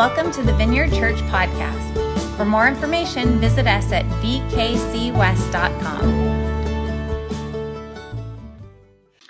Welcome to the Vineyard Church Podcast. For more information, visit us at vkcwest.com.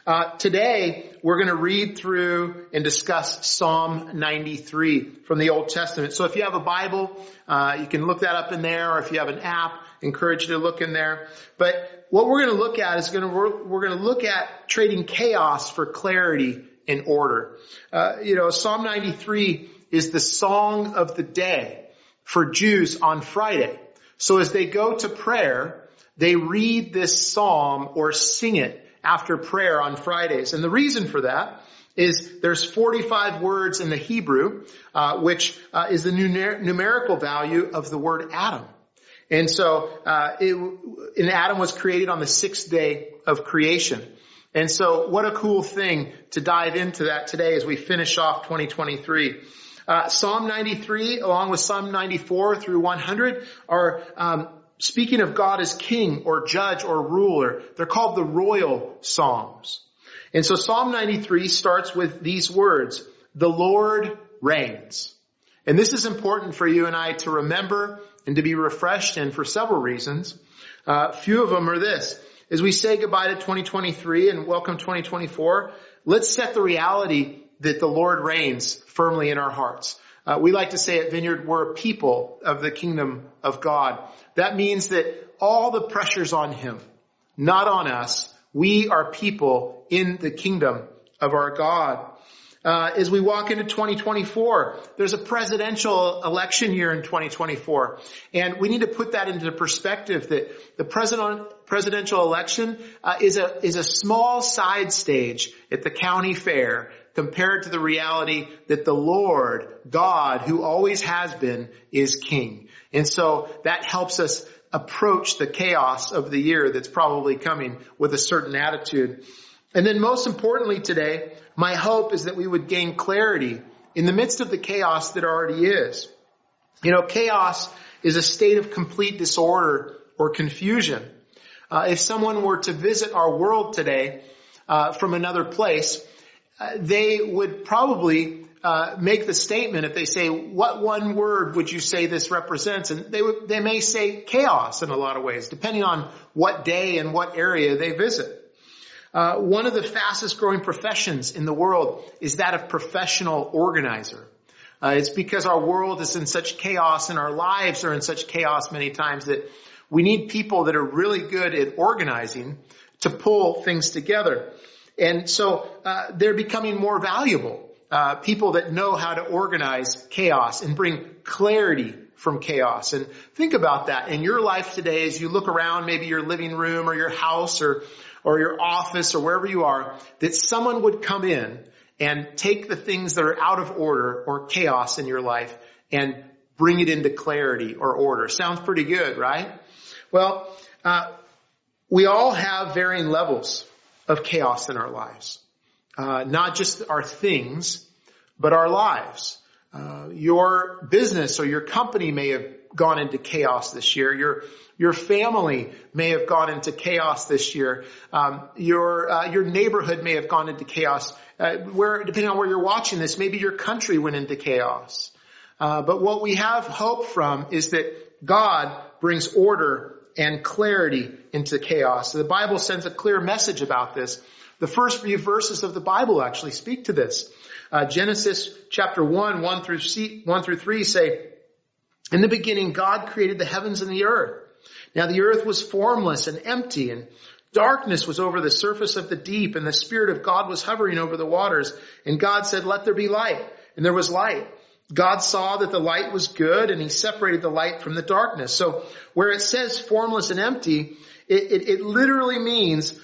Uh, today, we're going to read through and discuss Psalm 93 from the Old Testament. So if you have a Bible, uh, you can look that up in there, or if you have an app, encourage you to look in there. But what we're going to look at is going to, we're, we're going to look at trading chaos for clarity and order. Uh, you know, Psalm 93 is the song of the day for Jews on Friday. So as they go to prayer, they read this psalm or sing it after prayer on Fridays. And the reason for that is there's 45 words in the Hebrew, uh, which uh, is the numer- numerical value of the word Adam. And so, uh, it, and Adam was created on the sixth day of creation. And so what a cool thing to dive into that today as we finish off 2023. Uh, Psalm 93, along with Psalm 94 through 100, are um, speaking of God as king or judge or ruler. They're called the royal psalms. And so Psalm 93 starts with these words, the Lord reigns. And this is important for you and I to remember and to be refreshed in for several reasons. Uh, few of them are this. As we say goodbye to 2023 and welcome 2024, let's set the reality that the Lord reigns firmly in our hearts. Uh, we like to say at Vineyard, we're a people of the kingdom of God. That means that all the pressure's on Him, not on us. We are people in the kingdom of our God. Uh, as we walk into 2024, there's a presidential election year in 2024. And we need to put that into perspective that the president, presidential election uh, is a is a small side stage at the county fair compared to the reality that the Lord, God, who always has been, is king. And so that helps us approach the chaos of the year that's probably coming with a certain attitude. And then most importantly today, my hope is that we would gain clarity in the midst of the chaos that already is. You know, chaos is a state of complete disorder or confusion. Uh, if someone were to visit our world today uh, from another place, they would probably uh, make the statement if they say, "What one word would you say this represents?" And they would, they may say chaos in a lot of ways, depending on what day and what area they visit. Uh, one of the fastest growing professions in the world is that of professional organizer. Uh, it's because our world is in such chaos and our lives are in such chaos many times that we need people that are really good at organizing to pull things together. And so uh, they're becoming more valuable. Uh, people that know how to organize chaos and bring clarity from chaos. And think about that in your life today as you look around maybe your living room or your house or, or your office or wherever you are, that someone would come in and take the things that are out of order or chaos in your life and bring it into clarity or order. Sounds pretty good, right? Well, uh, we all have varying levels of chaos in our lives. Uh, not just our things, but our lives. Uh, your business or your company may have gone into chaos this year. Your your family may have gone into chaos this year. Um, your uh, your neighborhood may have gone into chaos. Uh, where depending on where you're watching this, maybe your country went into chaos. Uh, but what we have hope from is that God brings order and clarity into chaos. The Bible sends a clear message about this. The first few verses of the Bible actually speak to this. Uh, Genesis chapter 1, 1 through, 1 through 3 say, In the beginning God created the heavens and the earth. Now the earth was formless and empty and darkness was over the surface of the deep and the Spirit of God was hovering over the waters. And God said, let there be light. And there was light. God saw that the light was good and he separated the light from the darkness. So where it says formless and empty, it, it, it literally means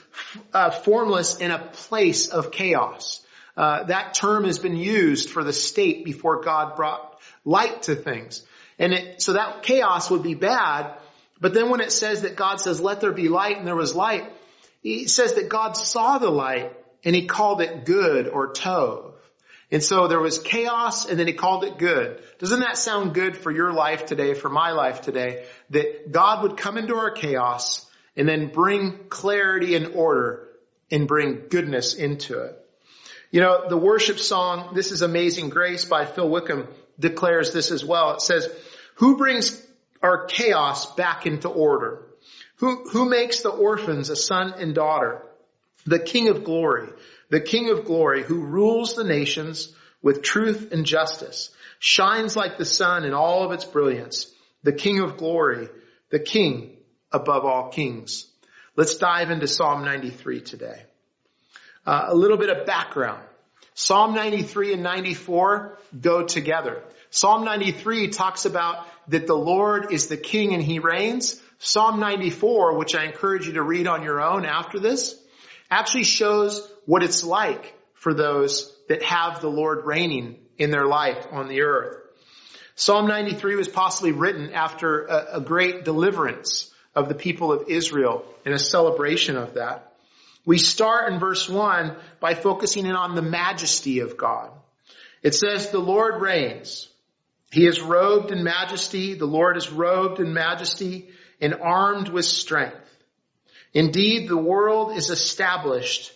uh, formless in a place of chaos. Uh, that term has been used for the state before God brought light to things. And it, so that chaos would be bad, but then when it says that God says, let there be light and there was light, he says that God saw the light and he called it good or tov. And so there was chaos and then he called it good. Doesn't that sound good for your life today, for my life today, that God would come into our chaos and then bring clarity and order and bring goodness into it? You know, the worship song, This is Amazing Grace by Phil Wickham declares this as well. It says, who brings our chaos back into order? Who, who makes the orphans a son and daughter? The King of glory, the King of glory who rules the nations with truth and justice, shines like the sun in all of its brilliance, the King of glory, the King above all kings. Let's dive into Psalm 93 today. Uh, a little bit of background. Psalm 93 and 94 go together. Psalm 93 talks about that the Lord is the king and he reigns. Psalm 94, which I encourage you to read on your own after this, actually shows what it's like for those that have the Lord reigning in their life on the earth. Psalm 93 was possibly written after a, a great deliverance of the people of Israel and a celebration of that. We start in verse 1 by focusing in on the majesty of God. It says, the Lord reigns. He is robed in majesty. The Lord is robed in majesty and armed with strength. Indeed, the world is established,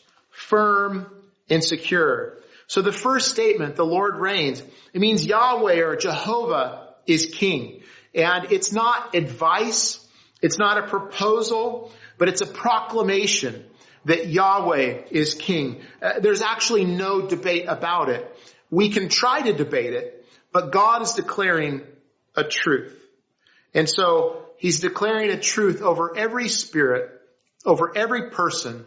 firm and secure. So the first statement, the Lord reigns, it means Yahweh or Jehovah is king. And it's not advice. It's not a proposal, but it's a proclamation that Yahweh is king. Uh, there's actually no debate about it. We can try to debate it, but God is declaring a truth. And so he's declaring a truth over every spirit, over every person,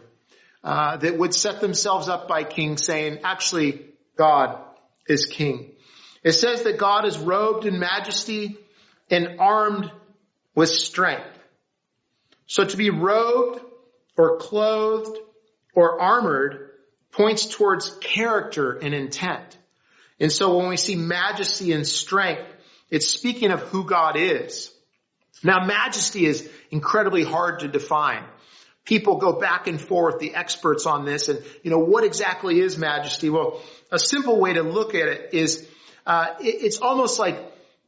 uh, that would set themselves up by king saying, actually, God is king. It says that God is robed in majesty and armed with strength. So to be robed or clothed or armored points towards character and intent. And so when we see majesty and strength, it's speaking of who God is. Now majesty is incredibly hard to define people go back and forth, the experts on this, and you know what exactly is majesty? Well, a simple way to look at it is uh, it, it's almost like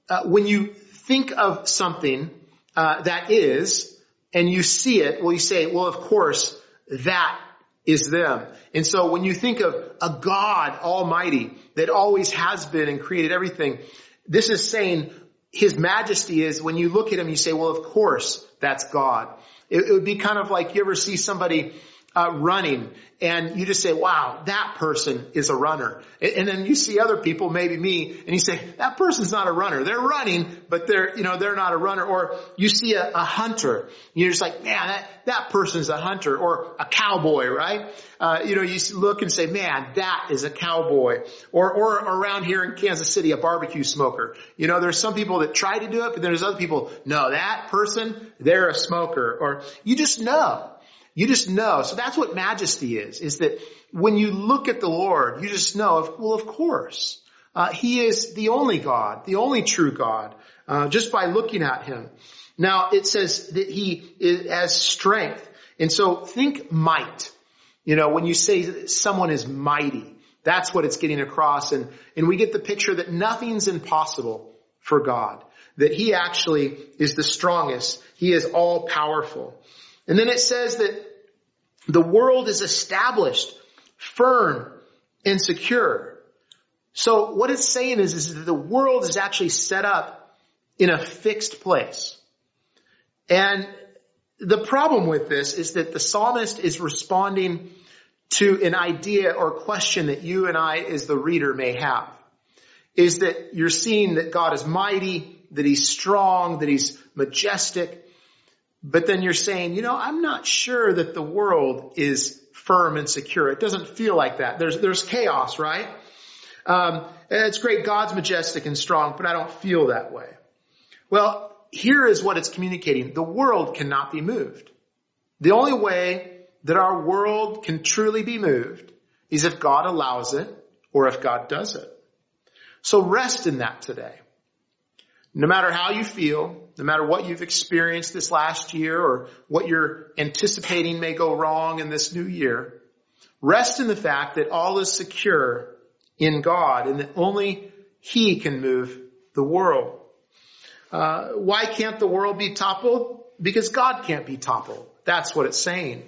uh, when you think of something uh, that is, and you see it, well, you say, well, of course, that is them. And so when you think of a God Almighty that always has been and created everything, this is saying His majesty is when you look at Him, you say, well, of course, that's God. It, it would be kind of like you ever see somebody uh, running and you just say, wow, that person is a runner. And, then you see other people, maybe me, and you say, that person's not a runner. They're running, but they're, you know, they're not a runner. Or you see a, a hunter. You're just like, man, that, that person's a hunter. Or a cowboy, right? Uh, you know, you look and say, man, that is a cowboy. Or, or around here in Kansas City, a barbecue smoker. You know, there's some people that try to do it, but there's other people, no, that person, they're a smoker. Or you just know. You just know. So that's what majesty is, is that when you look at the Lord, you just know, well, of course, uh, He is the only God, the only true God, uh, just by looking at Him. Now, it says that He is, has strength. And so think might. You know, when you say someone is mighty, that's what it's getting across. And, and we get the picture that nothing's impossible for God. That He actually is the strongest. He is all powerful. And then it says that the world is established, firm, and secure. So what it's saying is, is that the world is actually set up in a fixed place. And the problem with this is that the psalmist is responding to an idea or question that you and I as the reader may have. Is that you're seeing that God is mighty, that He's strong, that He's majestic, but then you're saying, you know, I'm not sure that the world is firm and secure. It doesn't feel like that. There's, there's chaos, right? Um, it's great. God's majestic and strong, but I don't feel that way. Well, here is what it's communicating. The world cannot be moved. The only way that our world can truly be moved is if God allows it or if God does it. So rest in that today. No matter how you feel, no matter what you've experienced this last year or what you're anticipating may go wrong in this new year, rest in the fact that all is secure in God and that only He can move the world. Uh, why can't the world be toppled? Because God can't be toppled. That's what it's saying.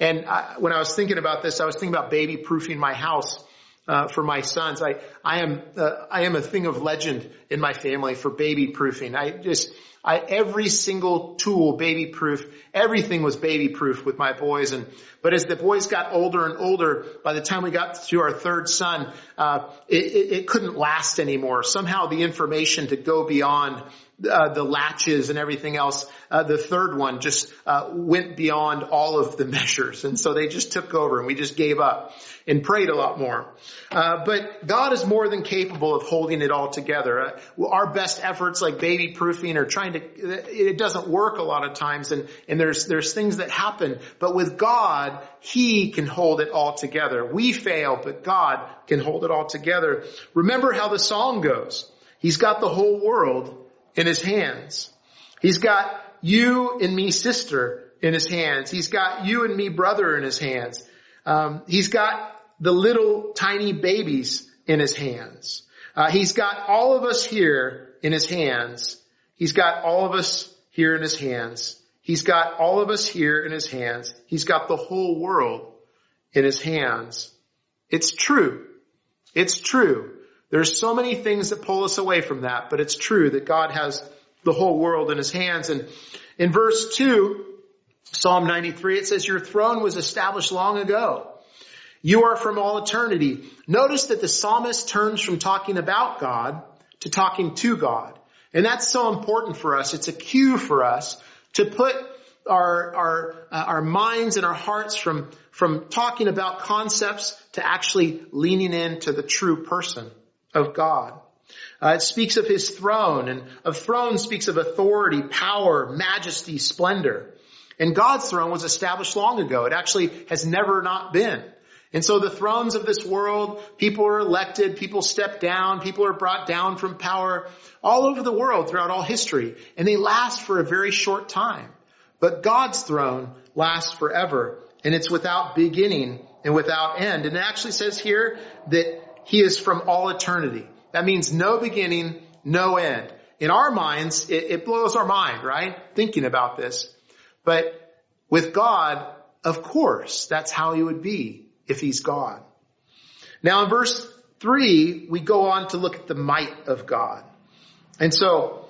And I, when I was thinking about this, I was thinking about baby proofing my house. Uh, for my sons. I, I am, uh, I am a thing of legend in my family for baby proofing. I just, I, every single tool, baby proof, everything was baby proof with my boys. And, but as the boys got older and older, by the time we got to our third son, uh, it, it, it couldn't last anymore. Somehow the information to go beyond uh, the latches and everything else, uh, the third one just uh, went beyond all of the measures, and so they just took over, and we just gave up and prayed a lot more. Uh, but God is more than capable of holding it all together. Uh, our best efforts, like baby proofing, or trying to, it doesn't work a lot of times, and and there's there's things that happen. But with God, He can hold it all together. We fail, but God can hold it all together. Remember how the song goes. He's got the whole world in his hands. He's got you and me sister in his hands. He's got you and me brother in his hands. Um, he's got the little tiny babies in his hands. Uh, he's got all of us here in his hands. He's got all of us here in his hands. He's got all of us here in his hands. He's got the whole world in his hands. It's true. It's true. There's so many things that pull us away from that, but it's true that God has the whole world in his hands. And in verse 2, Psalm 93, it says, Your throne was established long ago. You are from all eternity. Notice that the psalmist turns from talking about God to talking to God. And that's so important for us. It's a cue for us to put our, our, uh, our minds and our hearts from, from talking about concepts to actually leaning into the true person of God. Uh, it speaks of his throne and of throne speaks of authority, power, majesty, splendor. And God's throne was established long ago. It actually has never not been. And so the thrones of this world, people are elected, people step down, people are brought down from power all over the world throughout all history. And they last for a very short time. But God's throne lasts forever. And it's without beginning and without end. And it actually says here that he is from all eternity. That means no beginning, no end. In our minds, it, it blows our mind, right? Thinking about this. But with God, of course, that's how he would be if he's God. Now in verse three, we go on to look at the might of God. And so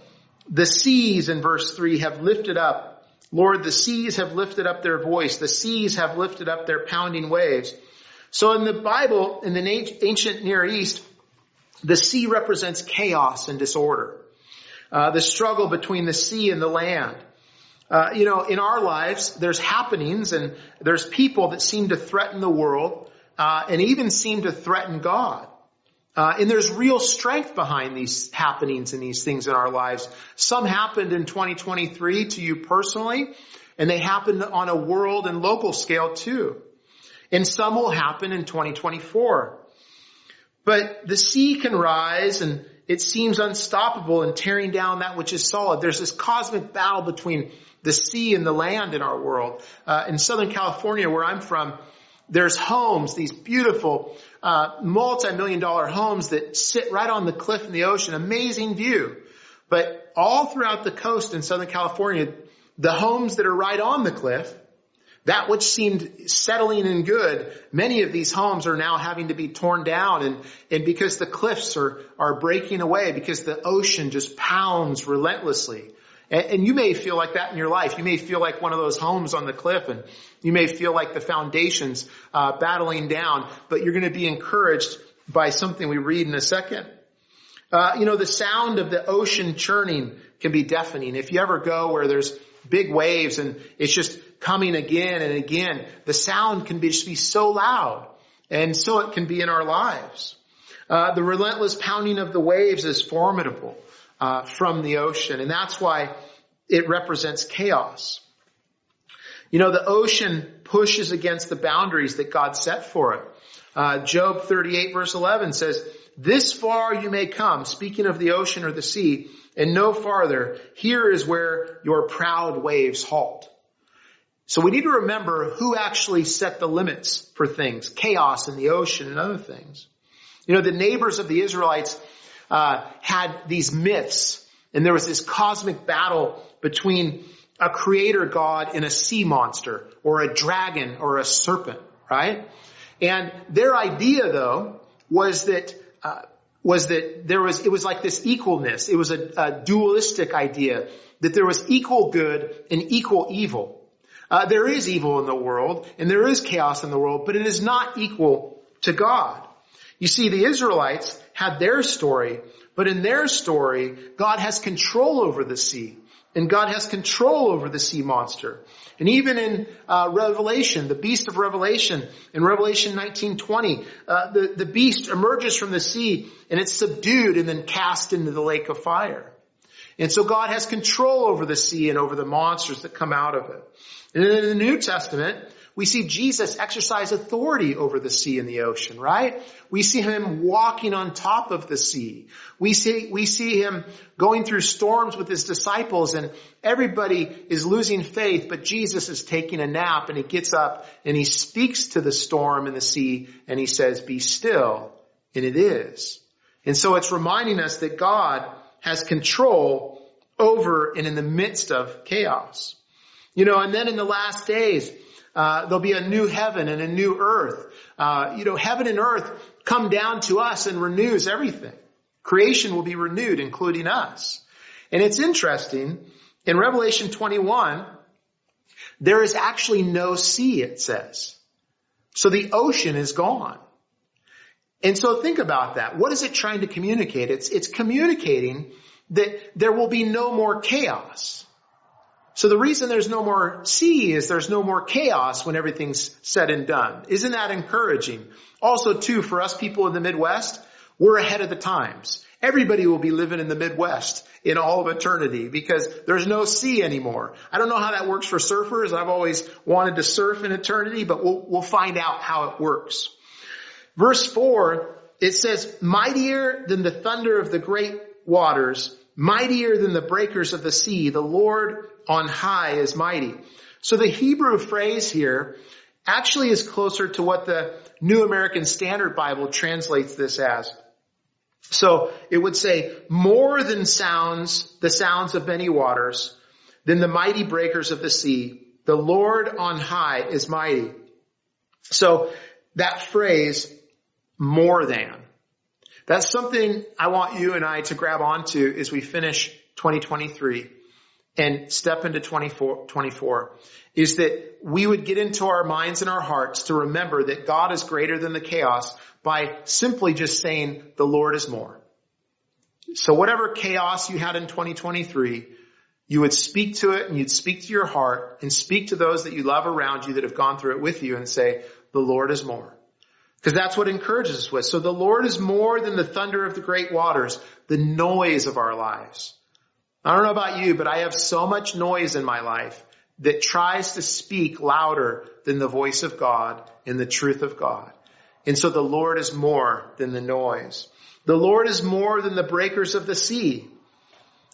the seas in verse three have lifted up. Lord, the seas have lifted up their voice. The seas have lifted up their pounding waves. So in the Bible, in the ancient Near East, the sea represents chaos and disorder. Uh, the struggle between the sea and the land. Uh, you know, in our lives, there's happenings and there's people that seem to threaten the world uh, and even seem to threaten God. Uh, and there's real strength behind these happenings and these things in our lives. Some happened in 2023 to you personally, and they happened on a world and local scale too and some will happen in 2024. But the sea can rise and it seems unstoppable in tearing down that which is solid. There's this cosmic battle between the sea and the land in our world. Uh, in Southern California, where I'm from, there's homes, these beautiful, uh, multi-million dollar homes that sit right on the cliff in the ocean. Amazing view. But all throughout the coast in Southern California, the homes that are right on the cliff that which seemed settling and good, many of these homes are now having to be torn down and, and because the cliffs are, are breaking away, because the ocean just pounds relentlessly. And, and you may feel like that in your life. You may feel like one of those homes on the cliff and you may feel like the foundations, uh, battling down, but you're going to be encouraged by something we read in a second. Uh, you know, the sound of the ocean churning can be deafening. If you ever go where there's big waves and it's just coming again and again. The sound can be, just be so loud. And so it can be in our lives. Uh, the relentless pounding of the waves is formidable uh, from the ocean, and that's why it represents chaos. You know, the ocean pushes against the boundaries that God set for it. Uh, Job 38 verse 11 says, this far you may come, speaking of the ocean or the sea, and no farther. Here is where your proud waves halt. So we need to remember who actually set the limits for things, chaos in the ocean and other things. You know, the neighbors of the Israelites uh, had these myths, and there was this cosmic battle between a creator god and a sea monster, or a dragon, or a serpent, right? And their idea, though, was that, was that there was, it was like this equalness. It was a, dualistic idea that there was equal good and equal evil. Uh, there is evil in the world and there is chaos in the world, but it is not equal to God. You see, the Israelites had their story, but in their story, God has control over the sea. And God has control over the sea monster. And even in uh, Revelation, the beast of Revelation, in Revelation 19:20, uh, the, the beast emerges from the sea and it's subdued and then cast into the lake of fire. And so God has control over the sea and over the monsters that come out of it. And in the New Testament, we see Jesus exercise authority over the sea and the ocean, right? We see him walking on top of the sea. We see, we see him going through storms with his disciples and everybody is losing faith, but Jesus is taking a nap and he gets up and he speaks to the storm and the sea and he says, be still. And it is. And so it's reminding us that God has control over and in the midst of chaos. You know, and then in the last days, uh, there'll be a new heaven and a new earth. Uh, you know, heaven and earth come down to us and renews everything. Creation will be renewed, including us. And it's interesting, in Revelation 21, there is actually no sea, it says. So the ocean is gone. And so think about that. What is it trying to communicate? It's, it's communicating that there will be no more chaos. So the reason there's no more sea is there's no more chaos when everything's said and done. Isn't that encouraging? Also too, for us people in the Midwest, we're ahead of the times. Everybody will be living in the Midwest in all of eternity because there's no sea anymore. I don't know how that works for surfers. I've always wanted to surf in eternity, but we'll, we'll find out how it works. Verse four, it says, mightier than the thunder of the great waters, mightier than the breakers of the sea, the Lord on high is mighty. So the Hebrew phrase here actually is closer to what the New American Standard Bible translates this as. So it would say, more than sounds, the sounds of many waters, than the mighty breakers of the sea. The Lord on high is mighty. So that phrase, more than. That's something I want you and I to grab onto as we finish 2023 and step into 24, 24 is that we would get into our minds and our hearts to remember that God is greater than the chaos by simply just saying the Lord is more. So whatever chaos you had in 2023, you would speak to it and you'd speak to your heart and speak to those that you love around you that have gone through it with you and say, the Lord is more. Because that's what encourages us with. So the Lord is more than the thunder of the great waters, the noise of our lives. I don't know about you, but I have so much noise in my life that tries to speak louder than the voice of God and the truth of God. And so the Lord is more than the noise. The Lord is more than the breakers of the sea.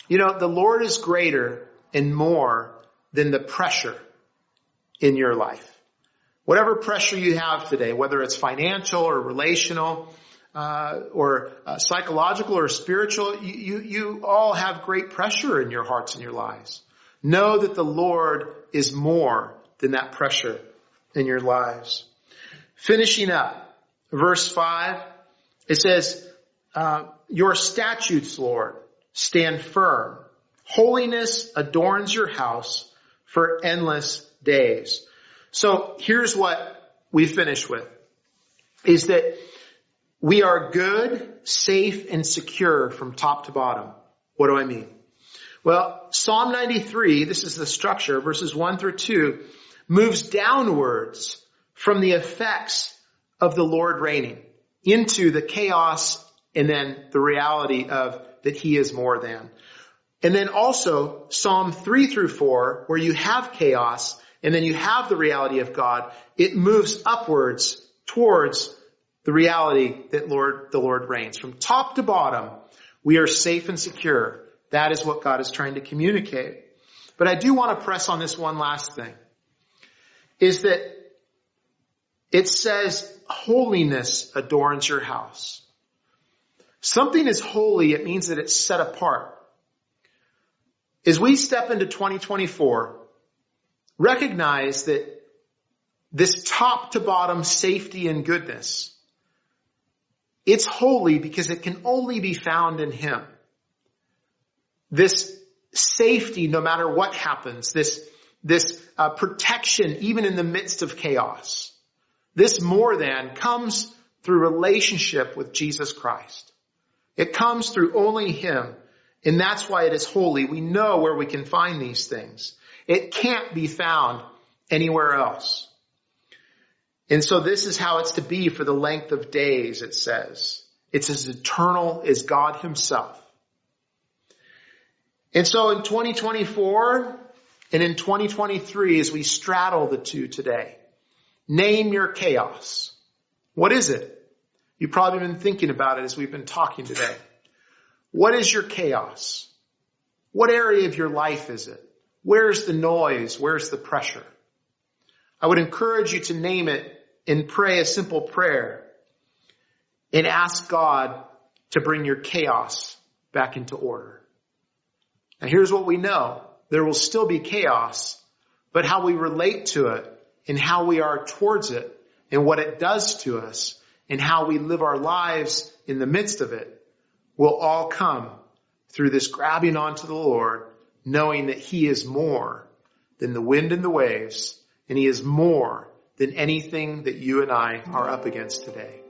You know, the Lord is greater and more than the pressure in your life. Whatever pressure you have today, whether it's financial or relational, uh, or uh, psychological or spiritual, you, you, you all have great pressure in your hearts and your lives. Know that the Lord is more than that pressure in your lives. Finishing up, verse five, it says, uh, "Your statutes, Lord, stand firm. Holiness adorns your house for endless days." So here's what we finish with: is that we are good, safe, and secure from top to bottom. What do I mean? Well, Psalm 93, this is the structure, verses 1 through 2, moves downwards from the effects of the Lord reigning into the chaos and then the reality of that he is more than. And then also Psalm 3 through 4, where you have chaos and then you have the reality of God, it moves upwards towards the reality that Lord, the Lord reigns. From top to bottom, we are safe and secure. That is what God is trying to communicate. But I do want to press on this one last thing. Is that it says holiness adorns your house. Something is holy, it means that it's set apart. As we step into 2024, recognize that this top to bottom safety and goodness It's holy because it can only be found in Him. This safety no matter what happens, this, this uh, protection even in the midst of chaos. This more than comes through relationship with Jesus Christ. It comes through only Him. And that's why it is holy. We know where we can find these things. It can't be found anywhere else. And so this is how it's to be for the length of days, it says. It's as eternal as God himself. And so in 2024 and in 2023, as we straddle the two today, name your chaos. What is it? You've probably been thinking about it as we've been talking today. What is your chaos? What area of your life is it? Where's the noise? Where's the pressure? I would encourage you to name it and pray a simple prayer and ask God to bring your chaos back into order. Now here's what we know. There will still be chaos, but how we relate to it and how we are towards it and what it does to us and how we live our lives in the midst of it will all come through this grabbing onto the Lord, knowing that He is more than the wind and the waves, and He is more than anything that you and I are up against today.